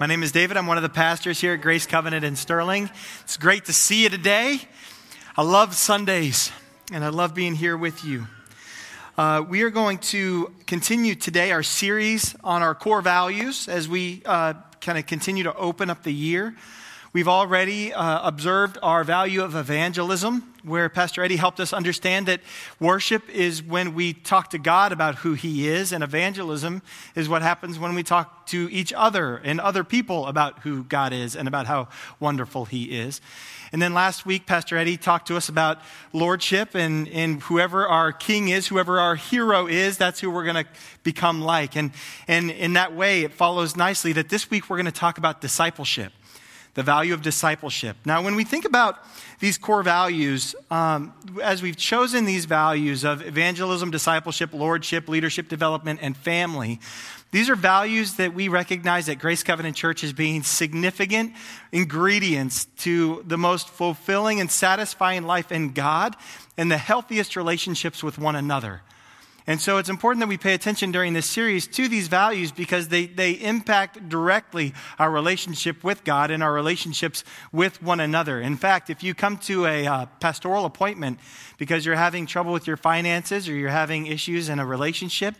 My name is David. I'm one of the pastors here at Grace Covenant in Sterling. It's great to see you today. I love Sundays, and I love being here with you. Uh, we are going to continue today our series on our core values as we uh, kind of continue to open up the year. We've already uh, observed our value of evangelism, where Pastor Eddie helped us understand that worship is when we talk to God about who He is, and evangelism is what happens when we talk to each other and other people about who God is and about how wonderful He is. And then last week, Pastor Eddie talked to us about lordship and, and whoever our king is, whoever our hero is, that's who we're going to become like. And, and in that way, it follows nicely that this week we're going to talk about discipleship the value of discipleship. Now, when we think about these core values, um, as we've chosen these values of evangelism, discipleship, lordship, leadership development, and family, these are values that we recognize at Grace Covenant Church as being significant ingredients to the most fulfilling and satisfying life in God and the healthiest relationships with one another. And so it's important that we pay attention during this series to these values because they, they impact directly our relationship with God and our relationships with one another. In fact, if you come to a uh, pastoral appointment because you're having trouble with your finances or you're having issues in a relationship,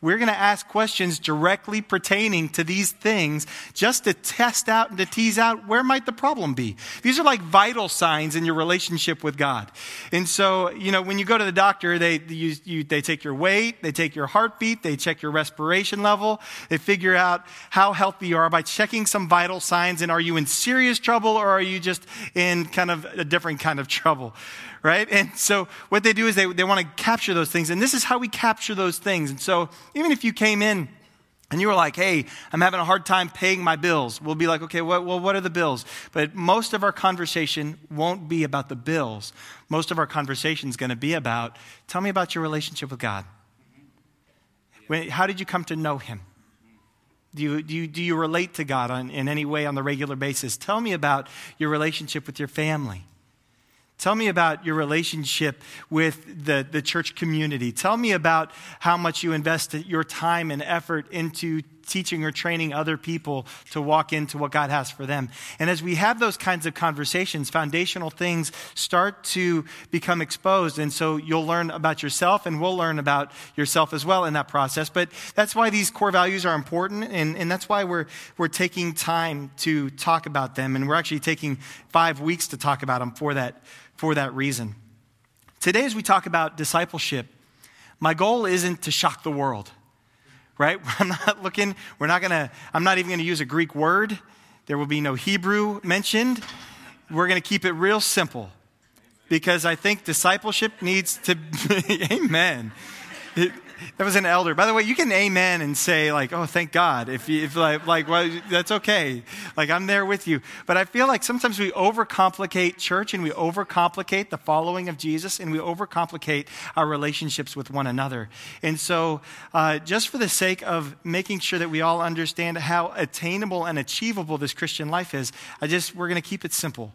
we're going to ask questions directly pertaining to these things just to test out and to tease out where might the problem be. These are like vital signs in your relationship with God. And so, you know, when you go to the doctor, they, you, you, they take your weight, they take your heartbeat, they check your respiration level, they figure out how healthy you are by checking some vital signs. And are you in serious trouble or are you just in kind of a different kind of trouble? Right? And so what they do is they, they want to capture those things. And this is how we capture those things. And so even if you came in and you were like, hey, I'm having a hard time paying my bills, we'll be like, okay, what, well, what are the bills? But most of our conversation won't be about the bills. Most of our conversation is going to be about, tell me about your relationship with God. When, how did you come to know Him? Do you, do you, do you relate to God on, in any way on the regular basis? Tell me about your relationship with your family. Tell me about your relationship with the, the church community. Tell me about how much you invest your time and effort into teaching or training other people to walk into what God has for them. And as we have those kinds of conversations, foundational things start to become exposed. And so you'll learn about yourself, and we'll learn about yourself as well in that process. But that's why these core values are important, and, and that's why we're, we're taking time to talk about them. And we're actually taking five weeks to talk about them for that for that reason. Today, as we talk about discipleship, my goal isn't to shock the world, right? I'm not looking, we're not gonna, I'm not even gonna use a Greek word. There will be no Hebrew mentioned. We're gonna keep it real simple because I think discipleship needs to, amen. It, that was an elder. By the way, you can amen and say like, "Oh, thank God." If, you, if like, like, well, that's okay. Like, I'm there with you. But I feel like sometimes we overcomplicate church and we overcomplicate the following of Jesus and we overcomplicate our relationships with one another. And so, uh, just for the sake of making sure that we all understand how attainable and achievable this Christian life is, I just we're going to keep it simple.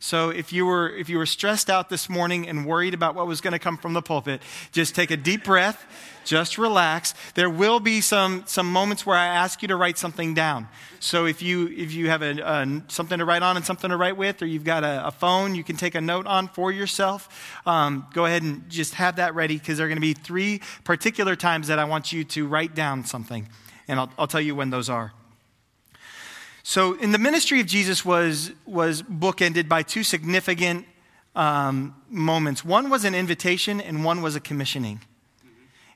So if you were if you were stressed out this morning and worried about what was going to come from the pulpit, just take a deep breath, just relax. There will be some some moments where I ask you to write something down. So if you if you have a, a something to write on and something to write with, or you've got a, a phone you can take a note on for yourself, um, go ahead and just have that ready because there are going to be three particular times that I want you to write down something, and I'll, I'll tell you when those are. So, in the ministry of Jesus was, was bookended by two significant um, moments. One was an invitation, and one was a commissioning.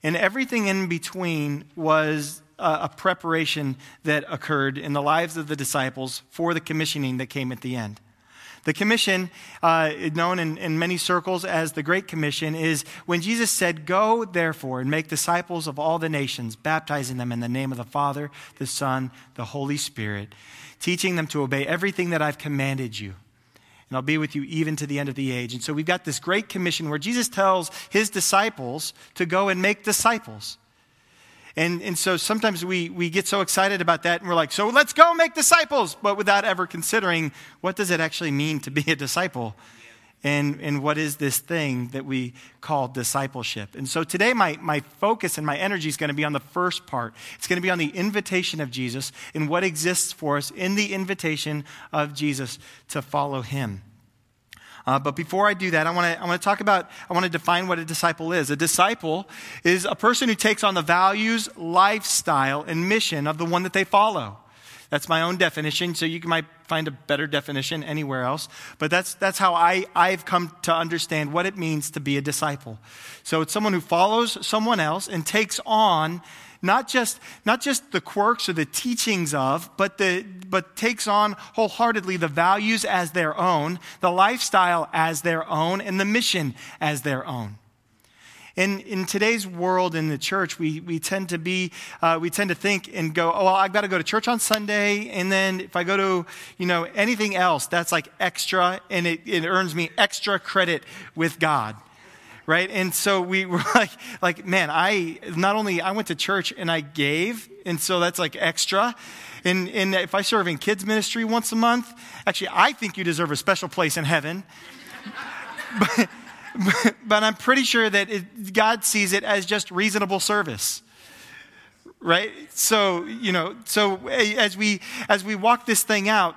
And everything in between was a, a preparation that occurred in the lives of the disciples for the commissioning that came at the end. The commission, uh, known in, in many circles as the Great Commission, is when Jesus said, Go therefore and make disciples of all the nations, baptizing them in the name of the Father, the Son, the Holy Spirit, teaching them to obey everything that I've commanded you. And I'll be with you even to the end of the age. And so we've got this great commission where Jesus tells his disciples to go and make disciples. And, and so sometimes we, we get so excited about that and we're like, so let's go make disciples, but without ever considering what does it actually mean to be a disciple. and, and what is this thing that we call discipleship. And so today, my, my focus and my energy is going to be on the first part. It's going to be on the invitation of Jesus and what exists for us in the invitation of Jesus to follow him. Uh, but before I do that, I want to I want to talk about I want to define what a disciple is. A disciple is a person who takes on the values, lifestyle, and mission of the one that they follow. That's my own definition, so you might find a better definition anywhere else. But that's, that's how I, I've come to understand what it means to be a disciple. So it's someone who follows someone else and takes on not just, not just the quirks or the teachings of, but, the, but takes on wholeheartedly the values as their own, the lifestyle as their own, and the mission as their own. In, in today's world in the church, we, we tend to be, uh, we tend to think and go, oh, well, I've got to go to church on Sunday. And then if I go to, you know, anything else, that's like extra and it, it earns me extra credit with God. Right. And so we were like, like, man, I not only, I went to church and I gave. And so that's like extra. And, and if I serve in kids ministry once a month, actually, I think you deserve a special place in heaven. but, but I'm pretty sure that it, God sees it as just reasonable service. Right? So, you know, so as we as we walk this thing out,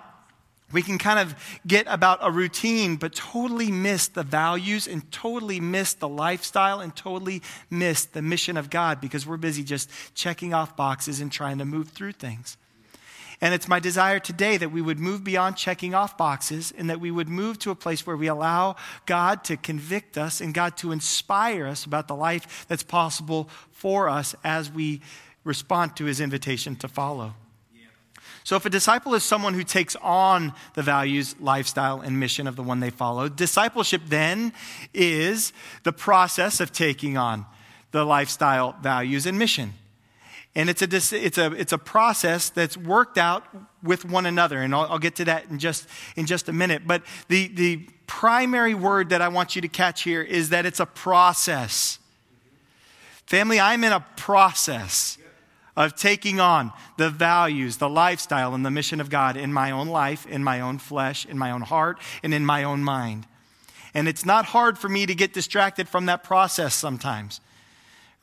we can kind of get about a routine, but totally miss the values and totally miss the lifestyle and totally miss the mission of God because we're busy just checking off boxes and trying to move through things. And it's my desire today that we would move beyond checking off boxes and that we would move to a place where we allow God to convict us and God to inspire us about the life that's possible for us as we respond to his invitation to follow. So, if a disciple is someone who takes on the values, lifestyle, and mission of the one they follow, discipleship then is the process of taking on the lifestyle, values, and mission. And it's a, it's, a, it's a process that's worked out with one another. And I'll, I'll get to that in just, in just a minute. But the, the primary word that I want you to catch here is that it's a process. Family, I'm in a process of taking on the values, the lifestyle, and the mission of God in my own life, in my own flesh, in my own heart, and in my own mind. And it's not hard for me to get distracted from that process sometimes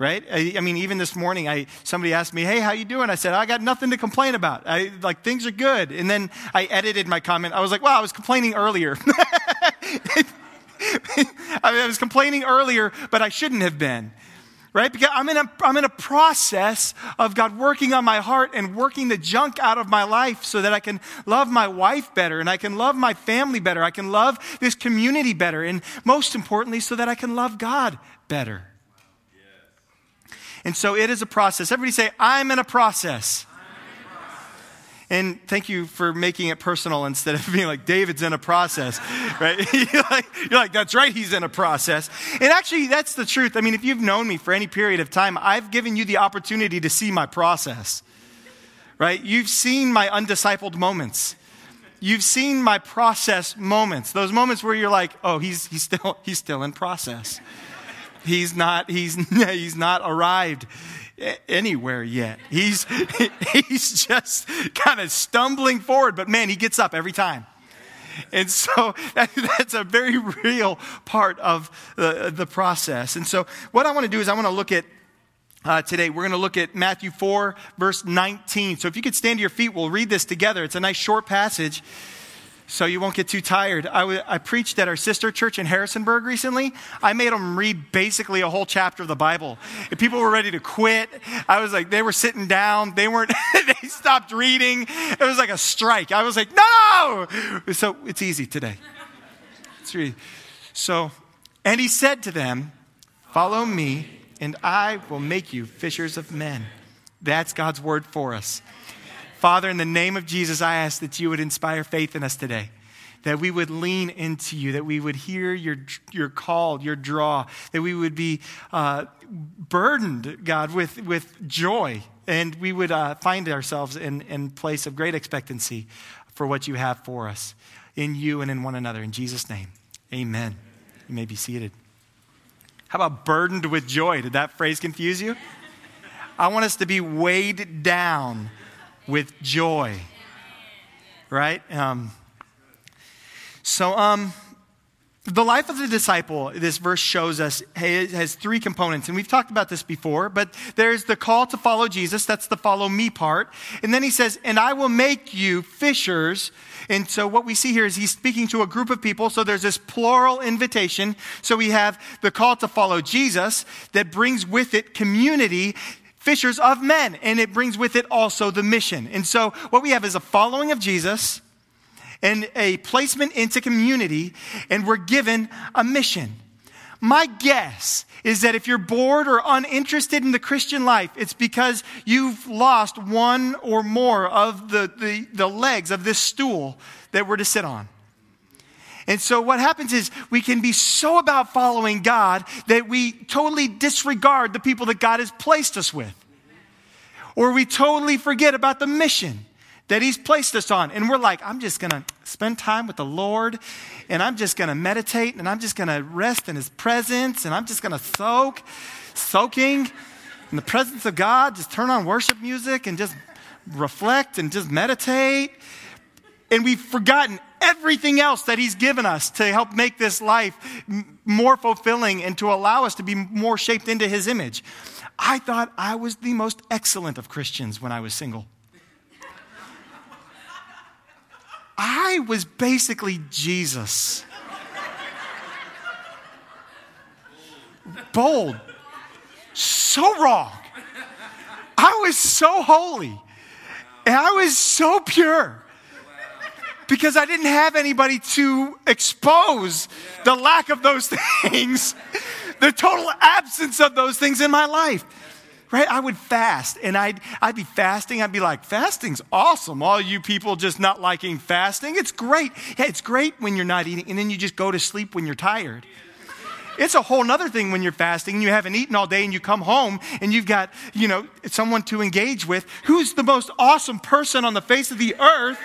right? I, I, mean even this morning i somebody asked me hey how you doing? I said i got nothing to complain about. I like things are good. And then i edited my comment. I was like wow i was complaining earlier. I, mean, I was complaining earlier but i shouldn't have been right because I'm in, a, I'm in a process of god working on my heart and working the junk out of my life so that i can love my wife better and i can love my family better i can love this community better and most importantly so that i can love god better and so it is a process. Everybody say, I'm in a process. And thank you for making it personal instead of being like, David's in a process, right? you're, like, you're, like, that's right, he's in a process. And actually, that's the truth. I mean, if you've known me for any period of time, I've given you the opportunity to see my process, right? You've seen my undiscipled moments. You've seen my process moments, those moments where you're like, oh, he's, he's, still, he's still in process. He's not, he's, he's not arrived anywhere yet. He's, he's just kind of stumbling forward, but man, he gets up every time. And so that, that's a very real part of the, the process. And so what I want to do is I want to look at uh, today. We're going to look at Matthew 4, verse 19. So if you could stand to your feet, we'll read this together. It's a nice short passage so you won't get too tired. I, w- I preached at our sister church in Harrisonburg recently. I made them read basically a whole chapter of the Bible. If people were ready to quit, I was like, they were sitting down. They weren't, they stopped reading. It was like a strike. I was like, no! So it's easy today. It's really, so, and he said to them, Follow me, and I will make you fishers of men. That's God's word for us. Father, in the name of Jesus, I ask that you would inspire faith in us today, that we would lean into you, that we would hear your, your call, your draw, that we would be uh, burdened, God, with, with joy, and we would uh, find ourselves in, in place of great expectancy for what you have for us in you and in one another. In Jesus' name, amen. You may be seated. How about burdened with joy? Did that phrase confuse you? I want us to be weighed down with joy. Right? Um, so, um, The life of the disciple, this verse shows us, has three components. And we've talked about this before, but there's the call to follow Jesus. That's the follow me part. And then he says, and I will make you fishers. And so what we see here is he's speaking to a group of people. So there's this plural invitation. So we have the call to follow Jesus that brings with it community fishers of men, and it brings with it also the mission. And so what we have is a following of Jesus and a placement into community, and we're given a mission. My guess is that if you're bored or uninterested in the Christian life, it's because you've lost one or more of the, the, the legs of this stool that we're to sit on. And so what happens is we can be so about following God that we totally disregard the people that God has placed us with. Or we totally forget about the mission that He's placed us on. And we're like, I'm just going to spend time with the Lord and I'm just going to meditate and I'm just going to rest in His presence and I'm just going to soak, soaking in the presence of God. Just turn on worship music and just reflect and just meditate. And we've forgotten everything else that He's given us to help make this life more fulfilling and to allow us to be more shaped into His image. I thought I was the most excellent of Christians when I was single. I was basically Jesus. Bold. So wrong. I was so holy. And I was so pure. Because I didn't have anybody to expose the lack of those things, the total absence of those things in my life right? I would fast and I'd, I'd be fasting. I'd be like, fasting's awesome. All you people just not liking fasting. It's great. Yeah, it's great when you're not eating and then you just go to sleep when you're tired. It's a whole other thing when you're fasting and you haven't eaten all day and you come home and you've got, you know, someone to engage with. Who's the most awesome person on the face of the earth?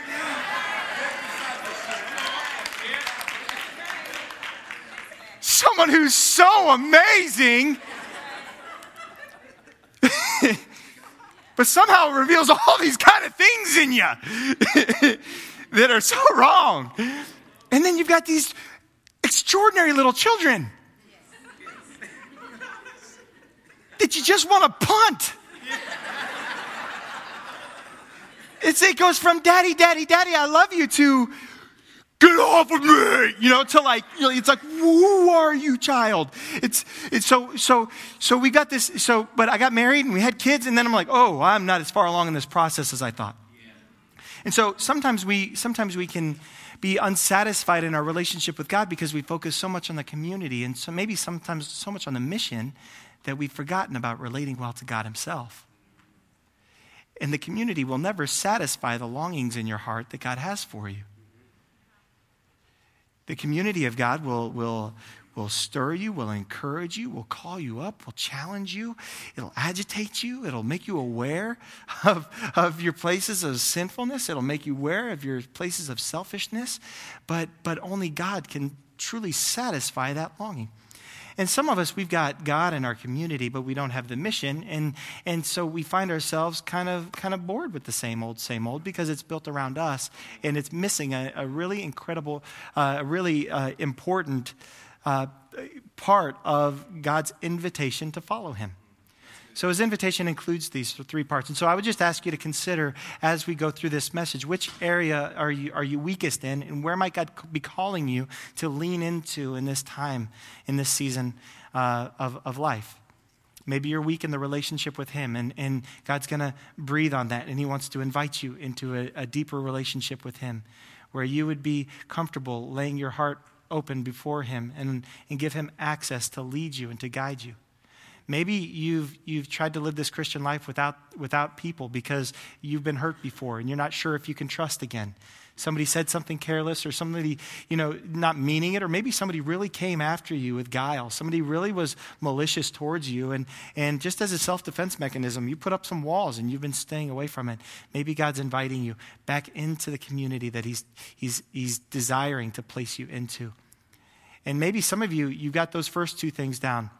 Someone who's so amazing but somehow it reveals all these kind of things in you that are so wrong. And then you've got these extraordinary little children that you just want to punt. It's, it goes from daddy, daddy, daddy, I love you to get off of me, you know, to like, you know, it's like, who are you, child? It's, it's so, so, so we got this, so, but I got married and we had kids, and then I'm like, oh, I'm not as far along in this process as I thought. And so sometimes we, sometimes we can be unsatisfied in our relationship with God because we focus so much on the community and so maybe sometimes so much on the mission that we've forgotten about relating well to God Himself. And the community will never satisfy the longings in your heart that God has for you. The community of God will, will, will stir you, will encourage you, will call you up, will challenge you. It'll agitate you. It'll make you aware of, of your places of sinfulness. It'll make you aware of your places of selfishness. But, but only God can truly satisfy that longing. And some of us, we've got God in our community, but we don't have the mission. And, and so we find ourselves kind of, kind of bored with the same old, same old because it's built around us and it's missing a, a really incredible, uh, really uh, important uh, part of God's invitation to follow Him. So his invitation includes these three parts. And so I would just ask you to consider as we go through this message, which area are you, are you weakest in and where might God be calling you to lean into in this time, in this season uh, of, of life? Maybe you're weak in the relationship with Him, and, and God's going to breathe on that, and He wants to invite you into a, a deeper relationship with Him where you would be comfortable laying your heart open before Him and, and give Him access to lead you and to guide you. Maybe you've, you've tried to live this Christian life without, without people because you've been hurt before and you're not sure if you can trust again. Somebody said something careless or somebody, you know, not meaning it, or maybe somebody really came after you with guile. Somebody really was malicious towards you. And, and just as a self defense mechanism, you put up some walls and you've been staying away from it. Maybe God's inviting you back into the community that He's, he's, he's desiring to place you into. And maybe some of you, you've got those first two things down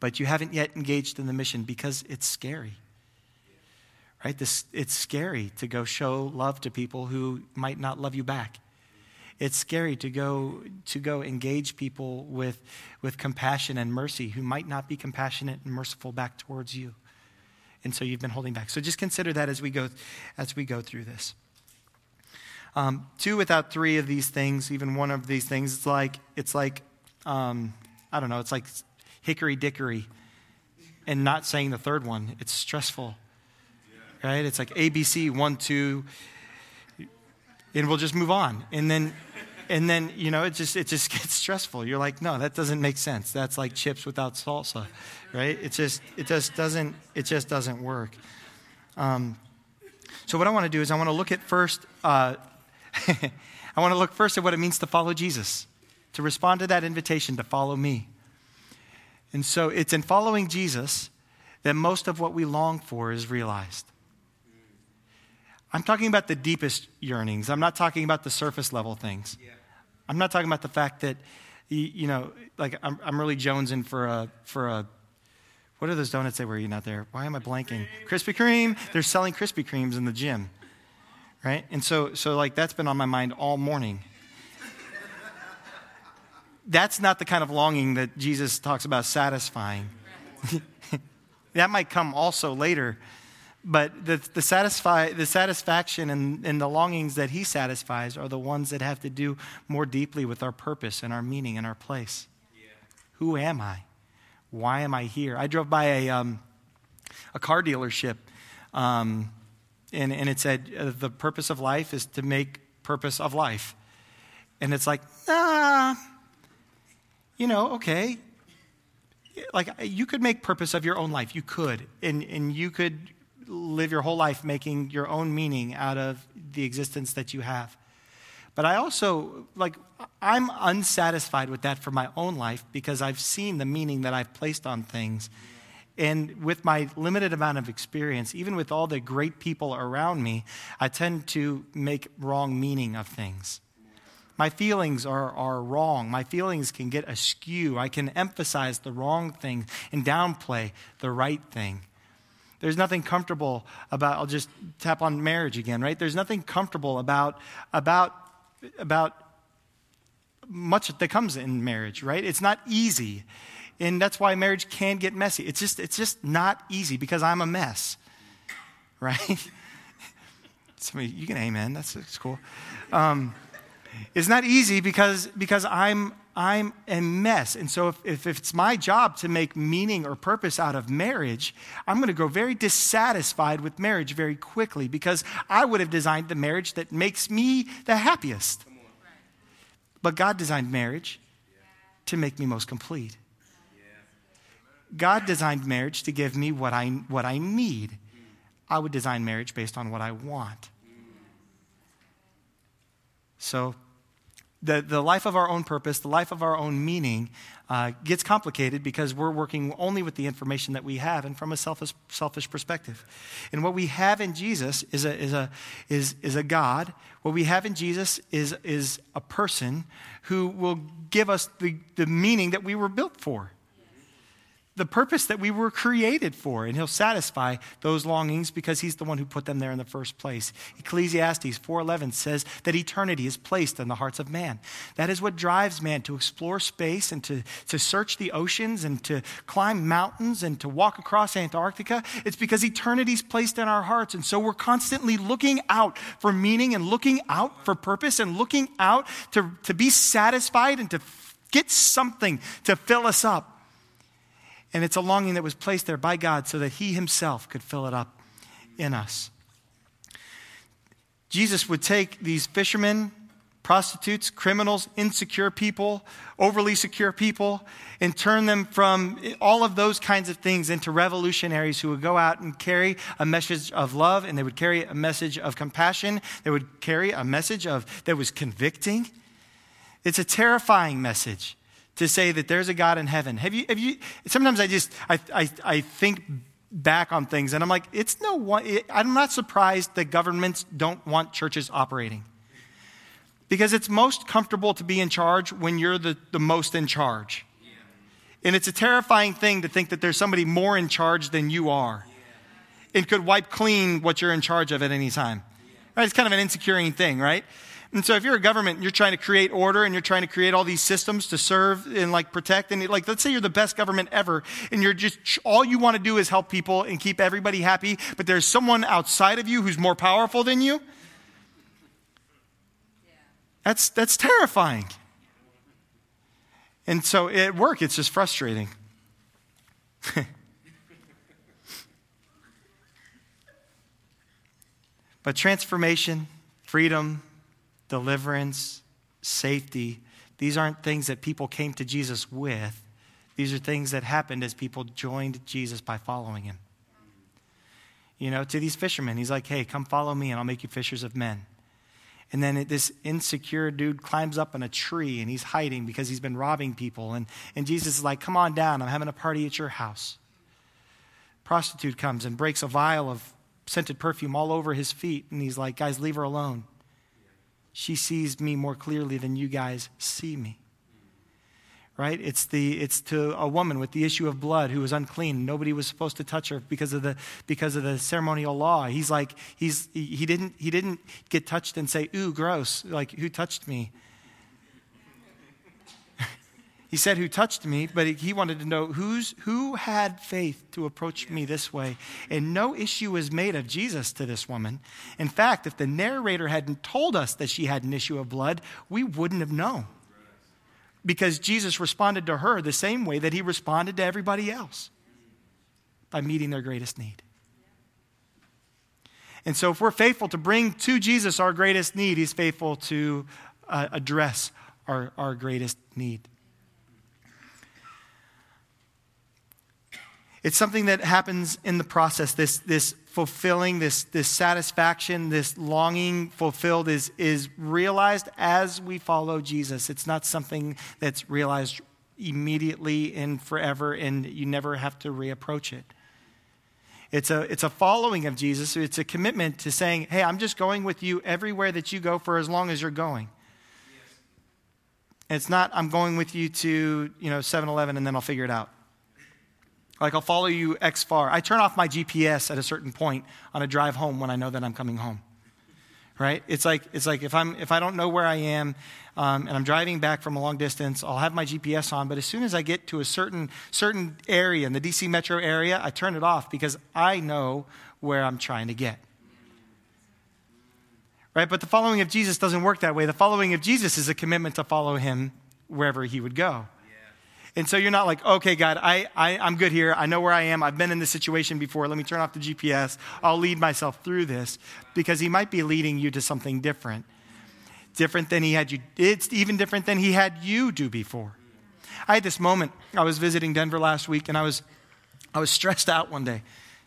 but you haven't yet engaged in the mission because it's scary. Right? This, it's scary to go show love to people who might not love you back. it's scary to go to go engage people with with compassion and mercy who might not be compassionate and merciful back towards you and so you've been holding back so just consider that as we go as we go through this um, two without three of these things even one of these things it's like it's like um, i don't know it's like hickory dickory and not saying the third one. It's stressful right? It's like abc one two and we'll just move on. And then and then you know it just it just gets stressful. You're like no that doesn't make sense. That's like chips without salsa right? It just it just doesn't it just doesn't work. Um, so what i want to do is i want to look at first uh, i want to look first at what it means to follow jesus to respond to that invitation to follow me and so it's in following jesus that most of what we long for is realized I'm talking about the deepest yearnings. I'm not talking about the surface level things. Yeah. I'm not talking about the fact that, you know, like I'm, I'm really jonesing for a, for a, what are those donuts they were eating out there? Why am I blanking? Krispy Kreme. They're selling Krispy Kremes in the gym, right? And so, so like that's been on my mind all morning. That's not the kind of longing that Jesus talks about satisfying. that might come also later but the, the, satisfy, the satisfaction and, and the longings that he satisfies are the ones that have to do more deeply with our purpose and our meaning and our place. Yeah. Who am I? Why am I here? I drove by a, um, a car dealership, um, and, and it said, uh, The purpose of life is to make purpose of life. And it's like, ah, you know, okay. Like, you could make purpose of your own life. You could. And, and you could live your whole life making your own meaning out of the existence that you have. But I also, like, I'm unsatisfied with that for my own life because I've seen the meaning that I've placed on things. And with my limited amount of experience, even with all the great people around me, I tend to make wrong meaning of things. My feelings are, are wrong. My feelings can get askew. I can emphasize the wrong thing and downplay the right thing. There's nothing comfortable about, I'll just tap on marriage again, right? There's nothing comfortable about, about, about much that comes in marriage, right? It's not easy. And that's why marriage can get messy. It's just, it's just not easy because I'm a mess, right? Somebody, you can amen. That's, that's cool. Um, it's not easy because, because I'm, I'm a mess. And so, if, if, it's my job to make meaning or purpose out of marriage, I'm going to grow very dissatisfied with marriage very quickly because I would have designed the marriage that makes me the happiest. But God designed marriage to make me most complete. God designed marriage to give me what I, what I need. I would design marriage based on what I want. So, the, the life of our own purpose, the life of our own meaning, uh, gets complicated because we're working only with the information that we have and from a selfish, selfish perspective. And what we have in Jesus is a, is, a, is, is a God. What we have in Jesus is, is a person who will give us the, the meaning that we were built for the purpose that we were created for and he'll satisfy those longings because he's the one who put them there in the first place. Ecclesiastes 4.11 says that eternity is placed in the hearts of man. That is what drives man to explore space and to, to search the oceans and to climb mountains and to walk across antarctica. It's because eternity is placed in our hearts and so we're constantly looking out for meaning and looking out for purpose and looking out to, to be satisfied and to get something to fill us up and it's a longing that was placed there by God so that He Himself could fill it up in us. Jesus would take these fishermen, prostitutes, criminals, insecure people, overly secure people, and turn them from all of those kinds of things into revolutionaries who would go out and carry a message of love and they would carry a message of compassion. They would carry a message of that was convicting. It's a terrifying message to say that there's a God in heaven. Have you, have you, sometimes I just, I, I, I think back on things and I'm like, it's no one, I'm not surprised that governments don't want churches operating. Because it's most comfortable to be in charge when you're the, the most in charge. And it's a terrifying thing to think that there's somebody more in charge than you are. and could wipe clean what you're in charge of at any time. Right? It's kind of an insecure thing, right? And so if you're a government, and you're trying to create order and you're trying to create all these systems to serve and like protect and like let's say you're the best government ever and you're just all you want to do is help people and keep everybody happy, but there's someone outside of you who's more powerful than you. That's that's terrifying. And so at work it's just frustrating. but transformation, freedom, deliverance, safety, these aren't things that people came to Jesus with. These are things that happened as people joined Jesus by following him. You know, to these fishermen, he's like, hey, come follow me and I'll make you fishers of men. And then this insecure dude climbs up in a tree and he's hiding because he's been robbing people. And, and Jesus is like, come on down, I'm having a party at your house. Prostitute comes and breaks a vial of scented perfume all over his feet. And he's like, guys, leave her alone. She sees me more clearly than you guys see me. Right? It's, the, it's to a woman with the issue of blood who was unclean. Nobody was supposed to touch her because of the, because of the ceremonial law. He's like, he's, he, didn't, he didn't get touched and say, ooh, gross. Like, who touched me? He said, Who touched me? But he wanted to know who's, who had faith to approach me this way. And no issue was made of Jesus to this woman. In fact, if the narrator hadn't told us that she had an issue of blood, we wouldn't have known. Because Jesus responded to her the same way that he responded to everybody else by meeting their greatest need. And so, if we're faithful to bring to Jesus our greatest need, he's faithful to uh, address our, our greatest need. It's something that happens in the process. This, this fulfilling, this, this satisfaction, this longing fulfilled is, is realized as we follow Jesus. It's not something that's realized immediately and forever, and you never have to reapproach it. It's a, it's a following of Jesus. It's a commitment to saying, hey, I'm just going with you everywhere that you go for as long as you're going. It's not, I'm going with you to, you know, 7 Eleven and then I'll figure it out. Like, I'll follow you X far. I turn off my GPS at a certain point on a drive home when I know that I'm coming home. Right? It's like, it's like if, I'm, if I don't know where I am um, and I'm driving back from a long distance, I'll have my GPS on. But as soon as I get to a certain, certain area in the DC metro area, I turn it off because I know where I'm trying to get. Right? But the following of Jesus doesn't work that way. The following of Jesus is a commitment to follow him wherever he would go. And so you're not like, okay, God, I, I, I'm good here. I know where I am. I've been in this situation before. Let me turn off the GPS. I'll lead myself through this because he might be leading you to something different. Different than he had you, it's even different than he had you do before. I had this moment. I was visiting Denver last week and I was, I was stressed out one day.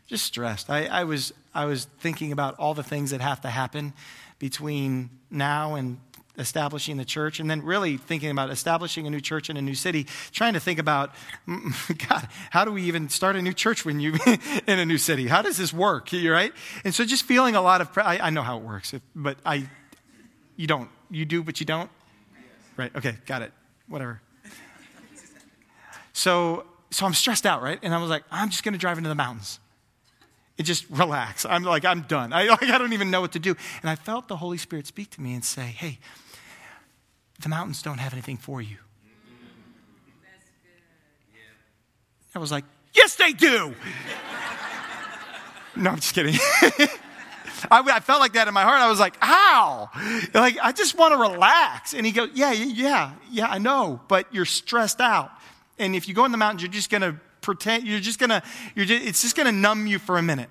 Just stressed. I, I, was, I was thinking about all the things that have to happen between now and establishing the church and then really thinking about establishing a new church in a new city, trying to think about, God, how do we even start a new church when you in a new city? How does this work? Right? And so just feeling a lot of, I, I know how it works, but I, you don't. You do, but you don't? Right? Okay, got it. Whatever. So, so I'm stressed out, right? And I was like, I'm just going to drive into the mountains and just relax. I'm like, I'm done. I, I don't even know what to do. And I felt the Holy Spirit speak to me and say, hey, the mountains don't have anything for you. That's good. I was like, yes, they do. no, I'm just kidding. I, I, felt like that in my heart. I was like, how? Like, I just want to relax. And he goes, yeah, yeah, yeah, I know, but you're stressed out. And if you go in the mountains, you're just going to pretend, you're just going to, you're just, it's just going to numb you for a minute.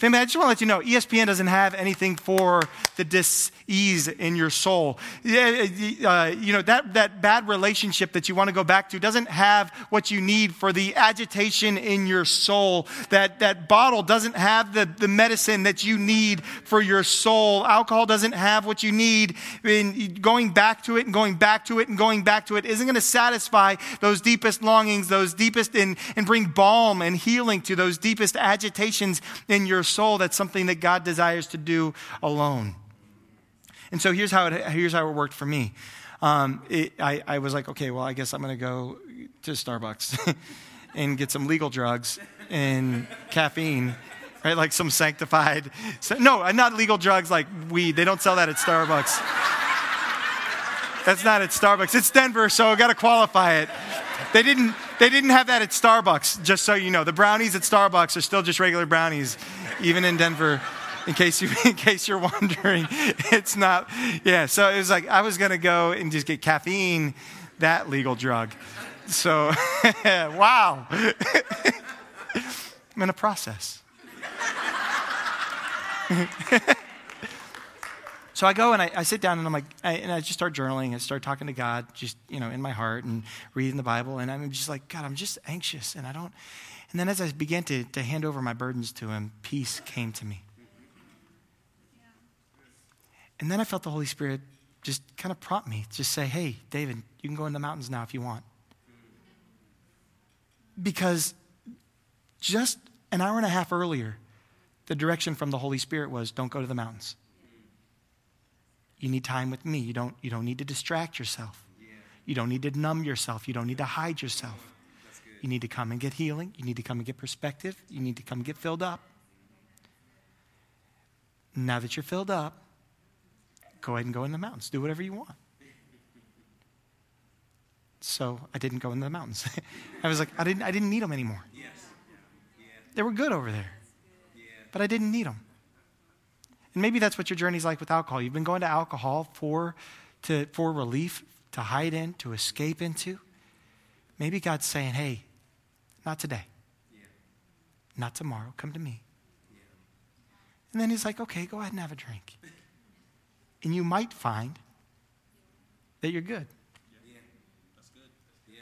Family, I just want to let you know ESPN doesn't have anything for the dis-ease in your soul. Uh, you know, that, that bad relationship that you want to go back to doesn't have what you need for the agitation in your soul. That, that bottle doesn't have the, the medicine that you need for your soul. Alcohol doesn't have what you need. In going back to it and going back to it and going back to it isn't going to satisfy those deepest longings, those deepest, and, and bring balm and healing to those deepest agitations in your soul, that's something that God desires to do alone. And so here's how it, here's how it worked for me. Um, it, I, I was like, okay, well, I guess I'm going to go to Starbucks and get some legal drugs and caffeine, right? Like some sanctified. No, not legal drugs like weed. They don't sell that at Starbucks. That's not at Starbucks. It's Denver, so I got to qualify it. They didn't, they didn't have that at Starbucks, just so you know. The brownies at Starbucks are still just regular brownies, even in Denver. In case you, in case you're wondering, it's not. Yeah. So it was like I was gonna go and just get caffeine, that legal drug. So, wow. I'm in a process. So I go and I, I sit down and I'm like, I, and I just start journaling and start talking to God, just, you know, in my heart and reading the Bible. And I'm just like, God, I'm just anxious. And I don't, and then as I began to, to hand over my burdens to Him, peace came to me. And then I felt the Holy Spirit just kind of prompt me, just say, hey, David, you can go in the mountains now if you want. Because just an hour and a half earlier, the direction from the Holy Spirit was don't go to the mountains. You need time with me. You don't, you don't need to distract yourself. You don't need to numb yourself. You don't need to hide yourself. You need to come and get healing. You need to come and get perspective. You need to come and get filled up. Now that you're filled up, go ahead and go in the mountains. Do whatever you want. So I didn't go in the mountains. I was like, I didn't, I didn't need them anymore. They were good over there, but I didn't need them. And maybe that's what your journey's like with alcohol. You've been going to alcohol for, to, for relief, to hide in, to escape into. Maybe God's saying, hey, not today. Yeah. Not tomorrow. Come to me. Yeah. And then he's like, okay, go ahead and have a drink. And you might find that you're good. Yeah. That's good. Yeah.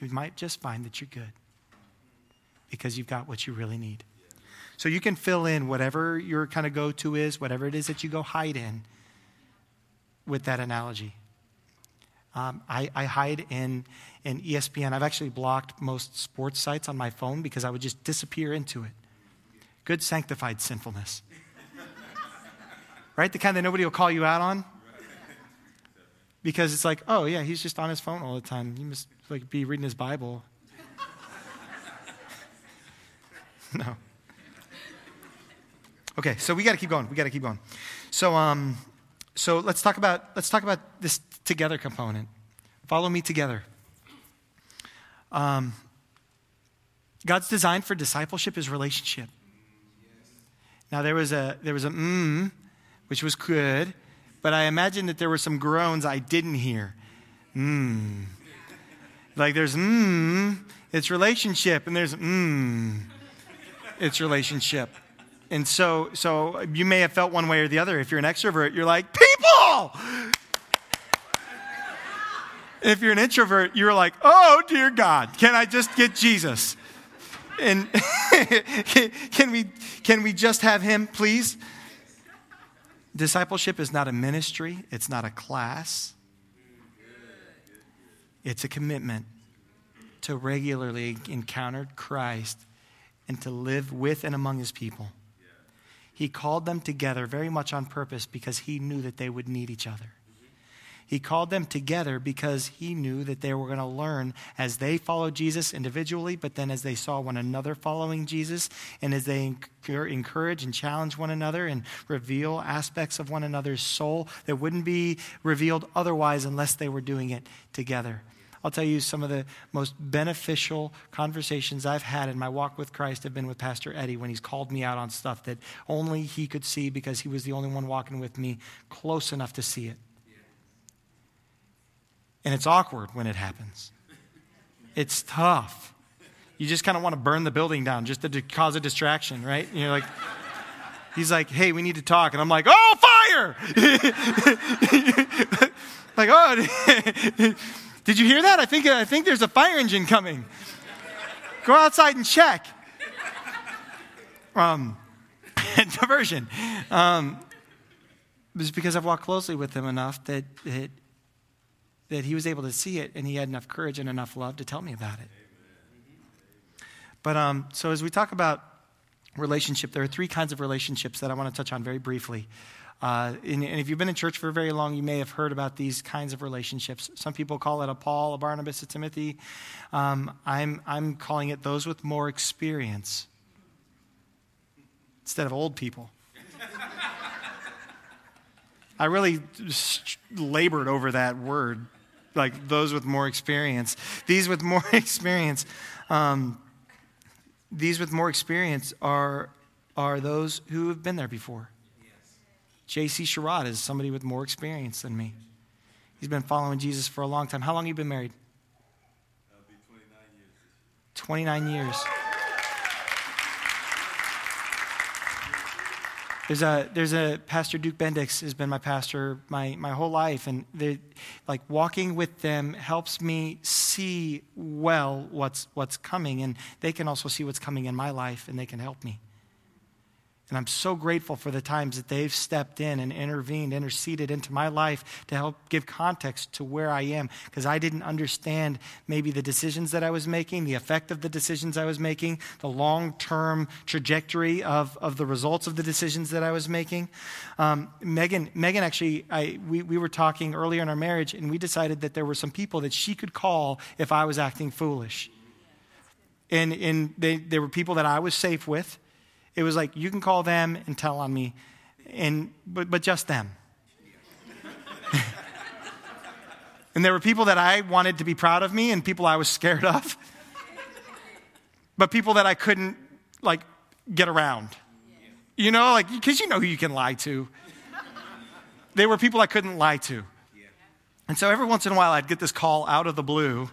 You might just find that you're good because you've got what you really need. So you can fill in whatever your kind of go to is, whatever it is that you go hide in with that analogy. Um, I, I, hide in, in ESPN. I've actually blocked most sports sites on my phone because I would just disappear into it. Good sanctified sinfulness. right? The kind that nobody will call you out on. Because it's like, oh, yeah, he's just on his phone all the time. He must like be reading his Bible. no. Okay, so we got to keep going. We got to keep going. So, um, so let's talk about let's talk about this together component. Follow me together. Um, God's design for discipleship is relationship. Now there was a there was a mmm, which was good, but I imagine that there were some groans I didn't hear. Mmm. Like there's mmm, it's relationship, and there's mmm, it's relationship. And so, so you may have felt one way or the other. If you're an extrovert, you're like, people! if you're an introvert, you're like, oh, dear God, can I just get Jesus? And can, we, can we just have him, please? Discipleship is not a ministry, it's not a class, it's a commitment to regularly encounter Christ and to live with and among his people. He called them together very much on purpose because he knew that they would need each other. He called them together because he knew that they were going to learn as they followed Jesus individually, but then as they saw one another following Jesus, and as they encourage and challenge one another and reveal aspects of one another's soul that wouldn't be revealed otherwise unless they were doing it together. I'll tell you some of the most beneficial conversations I've had in my walk with Christ have been with Pastor Eddie when he's called me out on stuff that only he could see because he was the only one walking with me close enough to see it. And it's awkward when it happens. It's tough. You just kind of want to burn the building down just to cause a distraction, right? And you're like, he's like, hey, we need to talk. And I'm like, oh, fire! like, oh, did you hear that? I think, I think there's a fire engine coming. Go outside and check. Um, diversion. Um, it's because I've walked closely with him enough that, that, that he was able to see it and he had enough courage and enough love to tell me about it. But um, so as we talk about relationship, there are three kinds of relationships that I want to touch on very briefly. Uh, and, and, if you've been in church for very long, you may have heard about these kinds of relationships. Some people call it a Paul, a Barnabas, a Timothy. Um, I'm, I'm calling it those with more experience instead of old people. I really labored over that word, like those with more experience. These with more experience. Um, these with more experience are, are those who have been there before. J.C. Sherrod is somebody with more experience than me. He's been following Jesus for a long time. How long have you been married? 29 years. There's a, there's a pastor, Duke Bendix, has been my pastor my, my whole life. And like walking with them helps me see well what's, what's coming. And they can also see what's coming in my life and they can help me. And I'm so grateful for the times that they've stepped in and intervened, interceded into my life to help give context to where I am. Because I didn't understand maybe the decisions that I was making, the effect of the decisions I was making, the long term trajectory of, of the results of the decisions that I was making. Um, Megan, Megan actually, I, we, we were talking earlier in our marriage, and we decided that there were some people that she could call if I was acting foolish. And, and they, there were people that I was safe with it was like, you can call them and tell on me, and, but, but just them. and there were people that I wanted to be proud of me and people I was scared of, but people that I couldn't, like, get around. You know, like, because you know who you can lie to. They were people I couldn't lie to. And so every once in a while, I'd get this call out of the blue.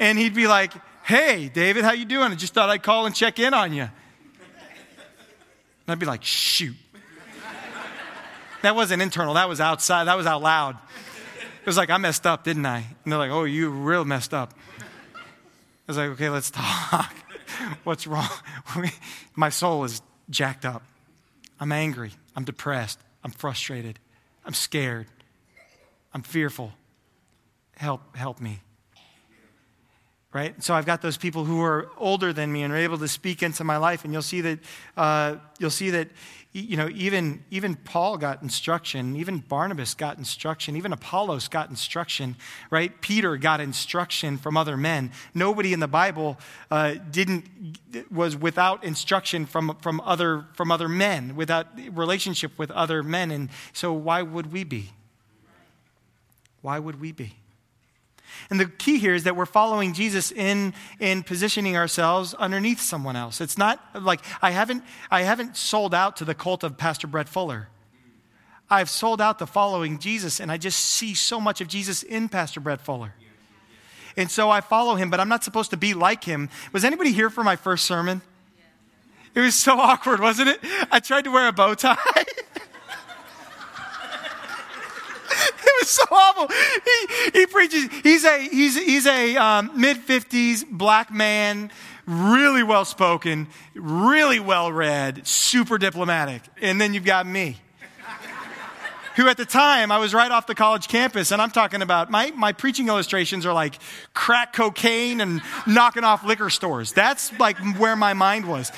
And he'd be like, Hey, David, how you doing? I just thought I'd call and check in on you. And I'd be like, shoot. That wasn't internal, that was outside, that was out loud. It was like, I messed up, didn't I? And they're like, oh, you real messed up. I was like, okay, let's talk. What's wrong? My soul is jacked up. I'm angry. I'm depressed. I'm frustrated. I'm scared. I'm fearful. Help, help me right? So I've got those people who are older than me and are able to speak into my life, and you'll see that uh, you'll see that you know even even Paul got instruction, even Barnabas got instruction, even Apollos got instruction, right? Peter got instruction from other men. Nobody in the Bible uh, didn't was without instruction from from other from other men, without relationship with other men, and so why would we be? Why would we be? And the key here is that we're following Jesus in, in positioning ourselves underneath someone else. It's not like I haven't, I haven't sold out to the cult of Pastor Brett Fuller. I've sold out to following Jesus, and I just see so much of Jesus in Pastor Brett Fuller. And so I follow him, but I'm not supposed to be like him. Was anybody here for my first sermon? It was so awkward, wasn't it? I tried to wear a bow tie. so awful. He, he preaches, he's a, he's, he's a um, mid 50s black man, really well spoken, really well read, super diplomatic. And then you've got me who at the time I was right off the college campus, and I'm talking about my, my preaching illustrations are like crack cocaine and knocking off liquor stores. That's like where my mind was.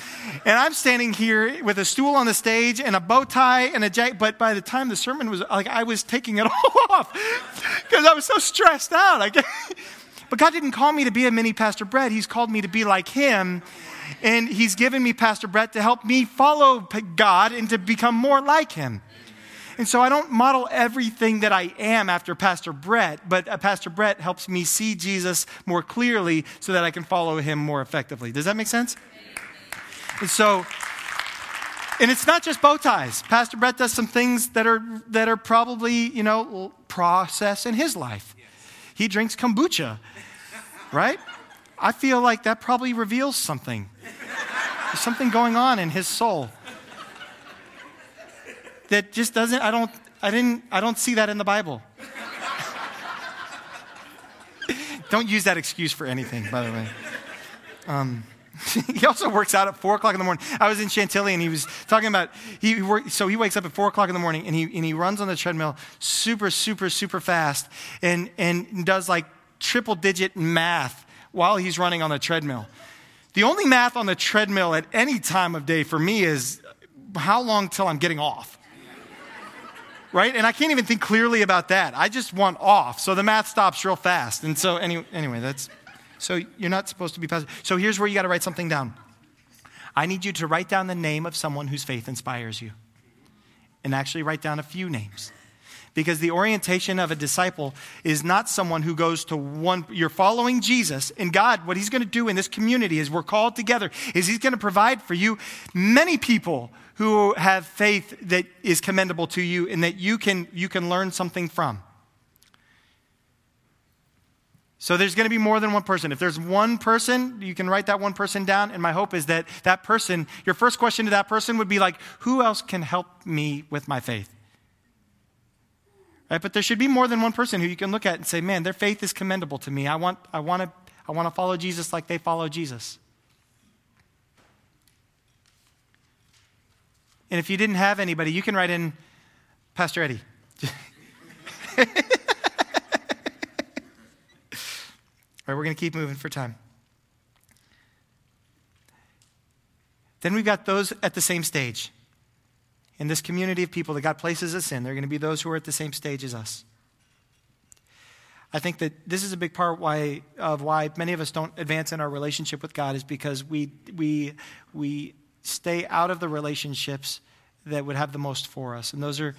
And I'm standing here with a stool on the stage and a bow tie and a jacket, but by the time the sermon was like, I was taking it all off because I was so stressed out. but God didn't call me to be a mini Pastor Brett, He's called me to be like Him. And He's given me Pastor Brett to help me follow God and to become more like Him. And so I don't model everything that I am after Pastor Brett, but uh, Pastor Brett helps me see Jesus more clearly so that I can follow him more effectively. Does that make sense? And so, and it's not just bow ties. Pastor Brett does some things that are, that are probably, you know, process in his life. He drinks kombucha, right? I feel like that probably reveals something. There's something going on in his soul that just doesn't, I don't, I didn't, I don't see that in the Bible. don't use that excuse for anything, by the way. Um, he also works out at four o'clock in the morning. I was in Chantilly and he was talking about he work, so he wakes up at four o'clock in the morning and he and he runs on the treadmill super super super fast and and does like triple digit math while he's running on the treadmill. The only math on the treadmill at any time of day for me is how long till I'm getting off right? And I can't even think clearly about that. I just want off. So the math stops real fast. And so, anyway, anyway that's so you're not supposed to be passive. So here's where you got to write something down. I need you to write down the name of someone whose faith inspires you. and actually write down a few names. Because the orientation of a disciple is not someone who goes to one, you're following Jesus, and God, what He's going to do in this community is we're called together, is He's going to provide for you many people who have faith that is commendable to you and that you can, you can learn something from. So there's going to be more than one person. If there's one person, you can write that one person down. And my hope is that that person, your first question to that person would be like, who else can help me with my faith? Right? But there should be more than one person who you can look at and say, man, their faith is commendable to me. I want, I want to, I want to follow Jesus like they follow Jesus. And if you didn't have anybody, you can write in Pastor Eddie. right, we're going to keep moving for time. Then we've got those at the same stage. In this community of people that God places us in, they're going to be those who are at the same stage as us. I think that this is a big part why, of why many of us don't advance in our relationship with God is because we, we, we stay out of the relationships that would have the most for us. And those are,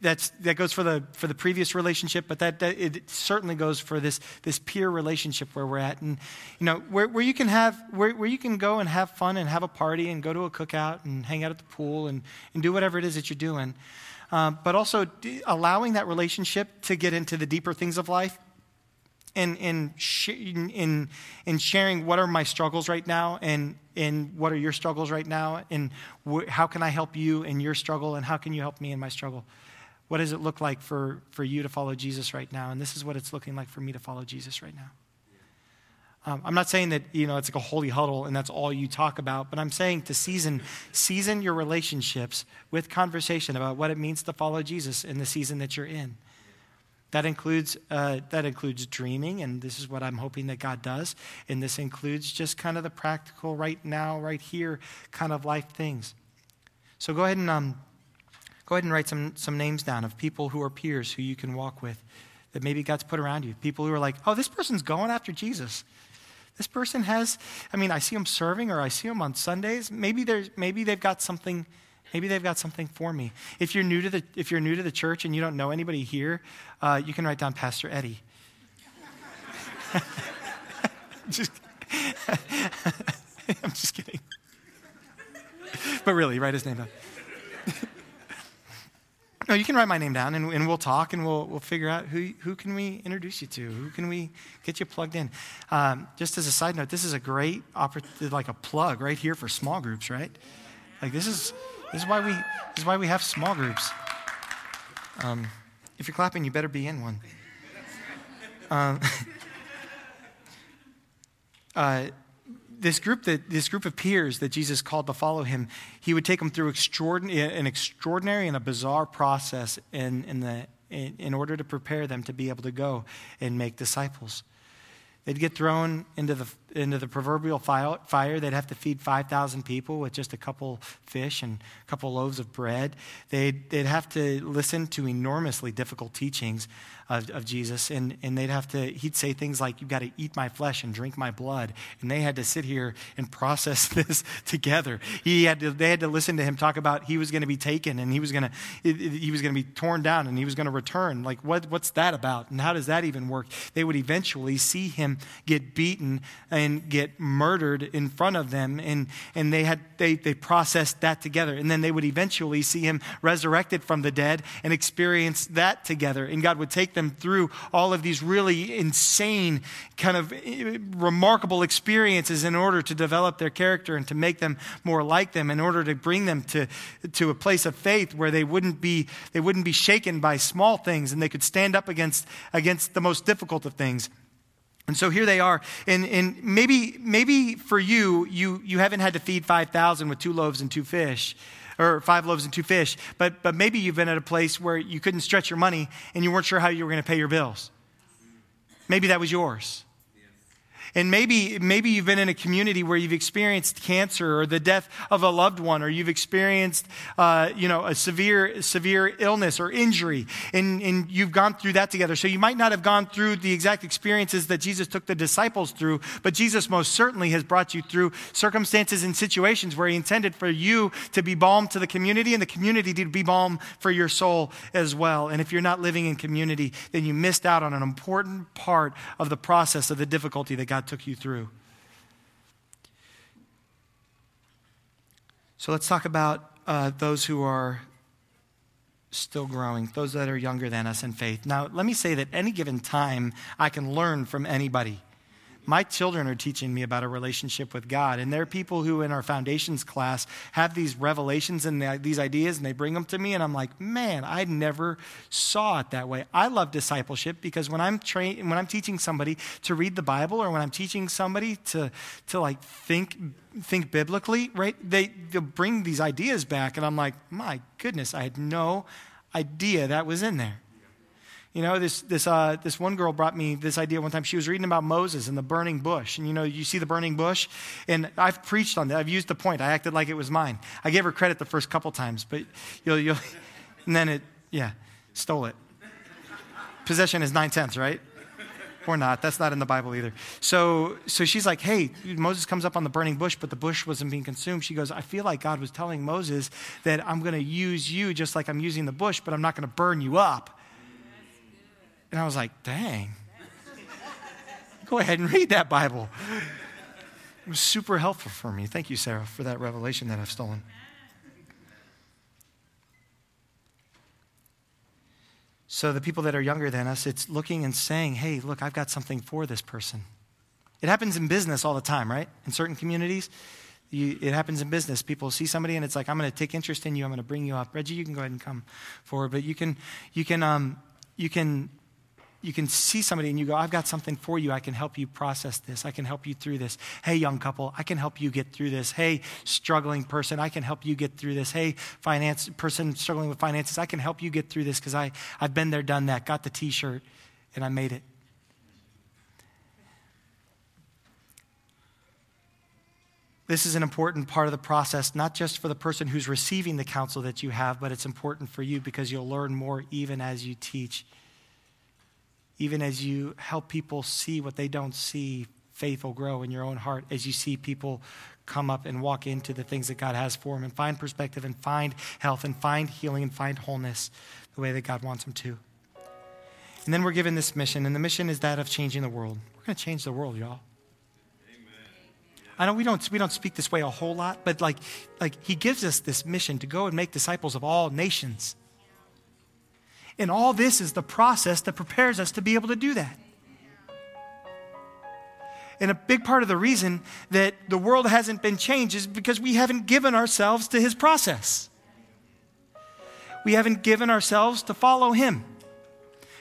that's, that goes for the, for the previous relationship, but that, that, it certainly goes for this, this peer relationship where we're at. And, you know, where, where you can have, where, where you can go and have fun and have a party and go to a cookout and hang out at the pool and, and do whatever it is that you're doing. Um, but also allowing that relationship to get into the deeper things of life in, in, in, in sharing what are my struggles right now and, and what are your struggles right now and wh- how can I help you in your struggle and how can you help me in my struggle? What does it look like for, for you to follow Jesus right now? And this is what it's looking like for me to follow Jesus right now. Um, I'm not saying that you know it's like a holy huddle and that's all you talk about, but I'm saying to season season your relationships with conversation about what it means to follow Jesus in the season that you're in. That includes, uh, that includes dreaming, and this is what I'm hoping that God does. And this includes just kind of the practical, right now, right here kind of life things. So go ahead and, um, go ahead and write some, some names down of people who are peers who you can walk with that maybe God's put around you. People who are like, oh, this person's going after Jesus. This person has, I mean, I see them serving or I see them on Sundays. Maybe, there's, maybe they've got something Maybe they've got something for me. If you're new to the, if you're new to the church and you don't know anybody here, uh, you can write down Pastor Eddie. just, I'm just kidding. But really, write his name down. no, you can write my name down and, and we'll talk and we'll, we'll figure out who, who can we introduce you to? Who can we get you plugged in? Um, just as a side note, this is a great opportunity, like a plug right here for small groups, right? Like this is this is why we, this is why we have small groups. Um, if you're clapping, you better be in one. Um, uh, this group that this group of peers that Jesus called to follow him, he would take them through extraordinary, an extraordinary and a bizarre process in, in, the, in, in order to prepare them to be able to go and make disciples. They'd get thrown into the into the proverbial fire. They'd have to feed 5,000 people with just a couple fish and a couple loaves of bread. They'd, they'd have to listen to enormously difficult teachings of, of Jesus. And, and they'd have to, he'd say things like, You've got to eat my flesh and drink my blood. And they had to sit here and process this together. He had to, they had to listen to him talk about he was going to be taken and he was going to, he was going to be torn down and he was going to return. Like, what, what's that about? And how does that even work? They would eventually see him get beaten and get murdered in front of them. And, and they, had, they, they processed that together. And then they would eventually see him resurrected from the dead and experience that together. And God would take them through all of these really insane, kind of eh, remarkable experiences in order to develop their character and to make them more like them, in order to bring them to, to a place of faith where they wouldn't be, they wouldn't be shaken by small things and they could stand up against, against the most difficult of things. And so here they are. And, and maybe, maybe for you, you, you haven't had to feed 5,000 with two loaves and two fish, or five loaves and two fish, but, but maybe you've been at a place where you couldn't stretch your money and you weren't sure how you were going to pay your bills. Maybe that was yours. And maybe, maybe you've been in a community where you've experienced cancer or the death of a loved one, or you've experienced, uh, you know, a severe, severe illness or injury, and, and you've gone through that together. So you might not have gone through the exact experiences that Jesus took the disciples through, but Jesus most certainly has brought you through circumstances and situations where he intended for you to be balm to the community and the community to be balm for your soul as well. And if you're not living in community, then you missed out on an important part of the process of the difficulty that God took you through. So let's talk about uh, those who are still growing, those that are younger than us in faith. Now, let me say that any given time, I can learn from anybody my children are teaching me about a relationship with God. And there are people who in our foundations class have these revelations and these ideas, and they bring them to me, and I'm like, man, I never saw it that way. I love discipleship because when I'm train- when I'm teaching somebody to read the Bible, or when I'm teaching somebody to to like think think biblically, right? They they'll bring these ideas back, and I'm like, my goodness, I had no idea that was in there. You know, this, this, uh, this one girl brought me this idea one time. She was reading about Moses and the burning bush. And you know, you see the burning bush? And I've preached on that. I've used the point. I acted like it was mine. I gave her credit the first couple times, but you'll, you'll, and then it, yeah, stole it. Possession is nine tenths, right? Or not. That's not in the Bible either. So, so she's like, hey, Moses comes up on the burning bush, but the bush wasn't being consumed. She goes, I feel like God was telling Moses that I'm going to use you just like I'm using the bush, but I'm not going to burn you up. And I was like, dang. Go ahead and read that Bible. It was super helpful for me. Thank you, Sarah, for that revelation that I've stolen. So, the people that are younger than us, it's looking and saying, hey, look, I've got something for this person. It happens in business all the time, right? In certain communities, you, it happens in business. People see somebody and it's like, I'm going to take interest in you. I'm going to bring you up. Reggie, you can go ahead and come forward. But you can, you can, um, you can you can see somebody and you go, I've got something for you. I can help you process this. I can help you through this. Hey, young couple, I can help you get through this. Hey, struggling person, I can help you get through this. Hey, finance person struggling with finances, I can help you get through this because I've been there, done that, got the t shirt, and I made it. This is an important part of the process, not just for the person who's receiving the counsel that you have, but it's important for you because you'll learn more even as you teach even as you help people see what they don't see, faith will grow in your own heart as you see people come up and walk into the things that God has for them and find perspective and find health and find healing and find wholeness the way that God wants them to. And then we're given this mission, and the mission is that of changing the world. We're going to change the world, y'all. I know we don't, we don't speak this way a whole lot, but like, like he gives us this mission to go and make disciples of all nations. And all this is the process that prepares us to be able to do that. And a big part of the reason that the world hasn't been changed is because we haven't given ourselves to his process. We haven't given ourselves to follow him.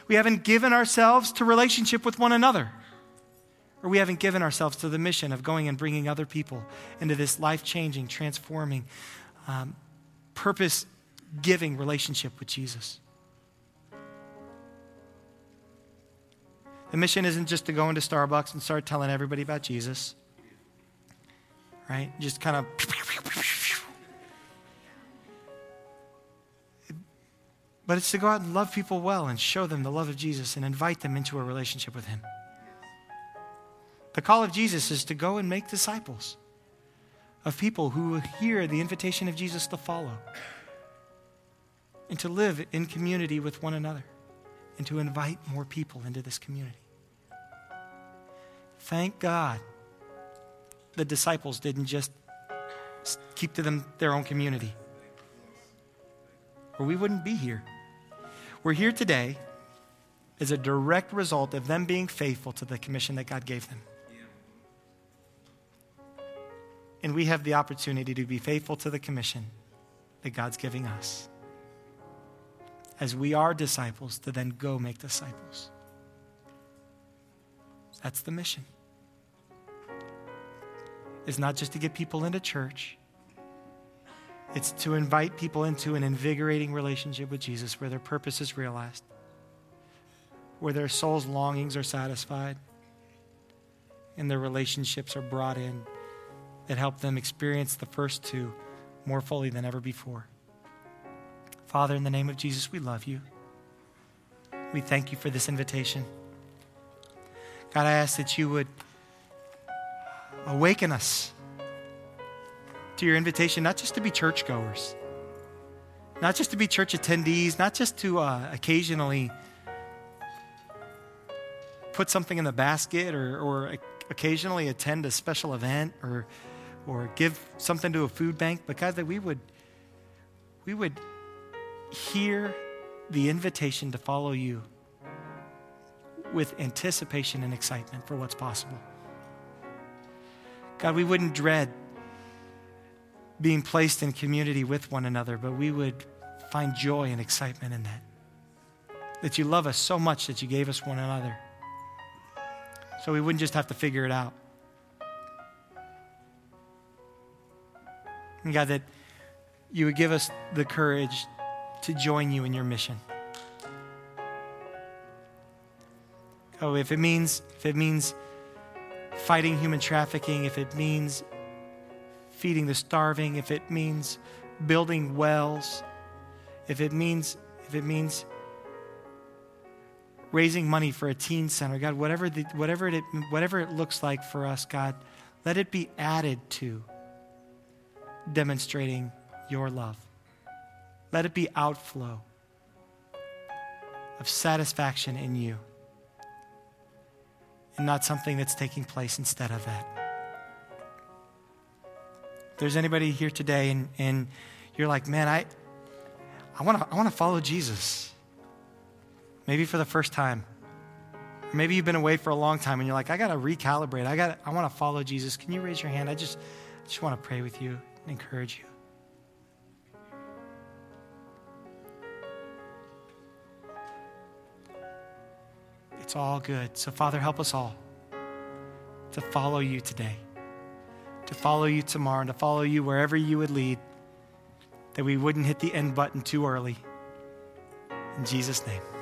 We haven't given ourselves to relationship with one another. Or we haven't given ourselves to the mission of going and bringing other people into this life changing, transforming, um, purpose giving relationship with Jesus. The mission isn't just to go into Starbucks and start telling everybody about Jesus, right? Just kind of. But it's to go out and love people well and show them the love of Jesus and invite them into a relationship with Him. The call of Jesus is to go and make disciples of people who hear the invitation of Jesus to follow and to live in community with one another and to invite more people into this community. Thank God the disciples didn't just keep to them their own community. Or we wouldn't be here. We're here today as a direct result of them being faithful to the commission that God gave them. And we have the opportunity to be faithful to the commission that God's giving us. As we are disciples, to then go make disciples. That's the mission is not just to get people into church, it's to invite people into an invigorating relationship with Jesus where their purpose is realized, where their soul's longings are satisfied, and their relationships are brought in that help them experience the first two more fully than ever before. Father, in the name of Jesus, we love you. We thank you for this invitation. God, I ask that you would awaken us to your invitation, not just to be churchgoers, not just to be church attendees, not just to uh, occasionally put something in the basket or, or occasionally attend a special event or, or give something to a food bank, but God, that we would, we would hear the invitation to follow you with anticipation and excitement for what's possible. God, we wouldn't dread being placed in community with one another, but we would find joy and excitement in that. That you love us so much that you gave us one another. So we wouldn't just have to figure it out. And God, that you would give us the courage to join you in your mission. Oh, if it means if it means fighting human trafficking, if it means feeding the starving, if it means building wells, if it means if it means raising money for a teen center, God, whatever the, whatever it whatever it looks like for us, God, let it be added to demonstrating your love. Let it be outflow of satisfaction in you and not something that's taking place instead of that. If there's anybody here today and, and you're like, man, I, I want to I wanna follow Jesus. Maybe for the first time. Maybe you've been away for a long time and you're like, I got to recalibrate. I, gotta, I want to follow Jesus. Can you raise your hand? I just, I just want to pray with you and encourage you. It's all good. So, Father, help us all to follow you today, to follow you tomorrow, and to follow you wherever you would lead, that we wouldn't hit the end button too early. In Jesus' name.